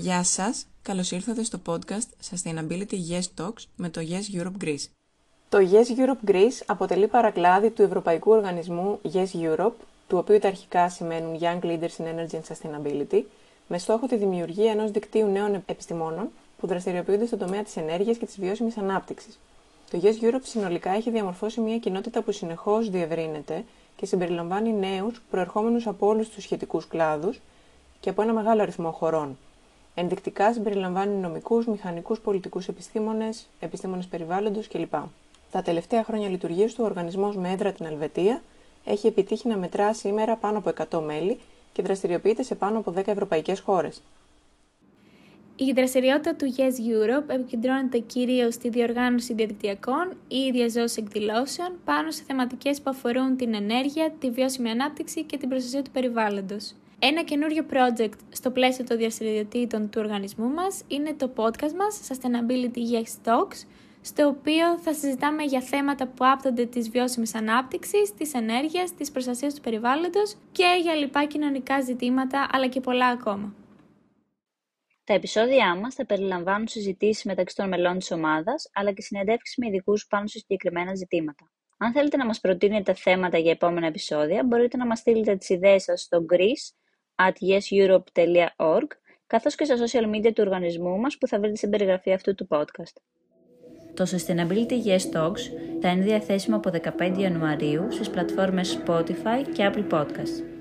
Γεια σας, καλώς ήρθατε στο podcast Sustainability Yes Talks με το Yes Europe Greece. Το Yes Europe Greece αποτελεί παρακλάδι του Ευρωπαϊκού Οργανισμού Yes Europe, του οποίου τα αρχικά σημαίνουν Young Leaders in Energy and Sustainability, με στόχο τη δημιουργία ενός δικτύου νέων επιστημόνων που δραστηριοποιούνται στον τομέα της ενέργειας και της βιώσιμης ανάπτυξης. Το Yes Europe συνολικά έχει διαμορφώσει μια κοινότητα που συνεχώς διευρύνεται και συμπεριλαμβάνει νέους προερχόμενους από όλους τους σχετικούς κλάδους και από ένα μεγάλο αριθμό χωρών. Ενδεικτικά συμπεριλαμβάνει νομικούς, μηχανικούς, πολιτικούς επιστήμονες, επιστήμονες περιβάλλοντος κλπ. Τα τελευταία χρόνια λειτουργία του, ο οργανισμός με έδρα την Ελβετία έχει επιτύχει να μετρά σήμερα πάνω από 100 μέλη και δραστηριοποιείται σε πάνω από 10 ευρωπαϊκές χώρες. Η δραστηριότητα του Yes Europe επικεντρώνεται κυρίως στη διοργάνωση διαδικτυακών ή διαζώσεις εκδηλώσεων πάνω σε θεματικές που αφορούν την ενέργεια, τη βιώσιμη ανάπτυξη και την προστασία του περιβάλλοντος. Ένα καινούριο project στο πλαίσιο των διαστηριοτήτων του οργανισμού μας είναι το podcast μας Sustainability Yes Talks, στο οποίο θα συζητάμε για θέματα που άπτονται της βιώσιμης ανάπτυξης, της ενέργειας, της προστασίας του περιβάλλοντος και για λοιπά κοινωνικά ζητήματα, αλλά και πολλά ακόμα. Τα επεισόδια μας θα περιλαμβάνουν συζητήσεις μεταξύ των μελών της ομάδας, αλλά και συνεντεύξεις με ειδικούς πάνω σε συγκεκριμένα ζητήματα. Αν θέλετε να μας προτείνετε θέματα για επόμενα επεισόδια, μπορείτε να μας στείλετε τις ιδέες σας στο Greece at yeseurope.org, καθώς και στα social media του οργανισμού μας που θα βρείτε στην περιγραφή αυτού του podcast. Το Sustainability Yes Talks θα είναι διαθέσιμο από 15 Ιανουαρίου στις πλατφόρμες Spotify και Apple Podcasts.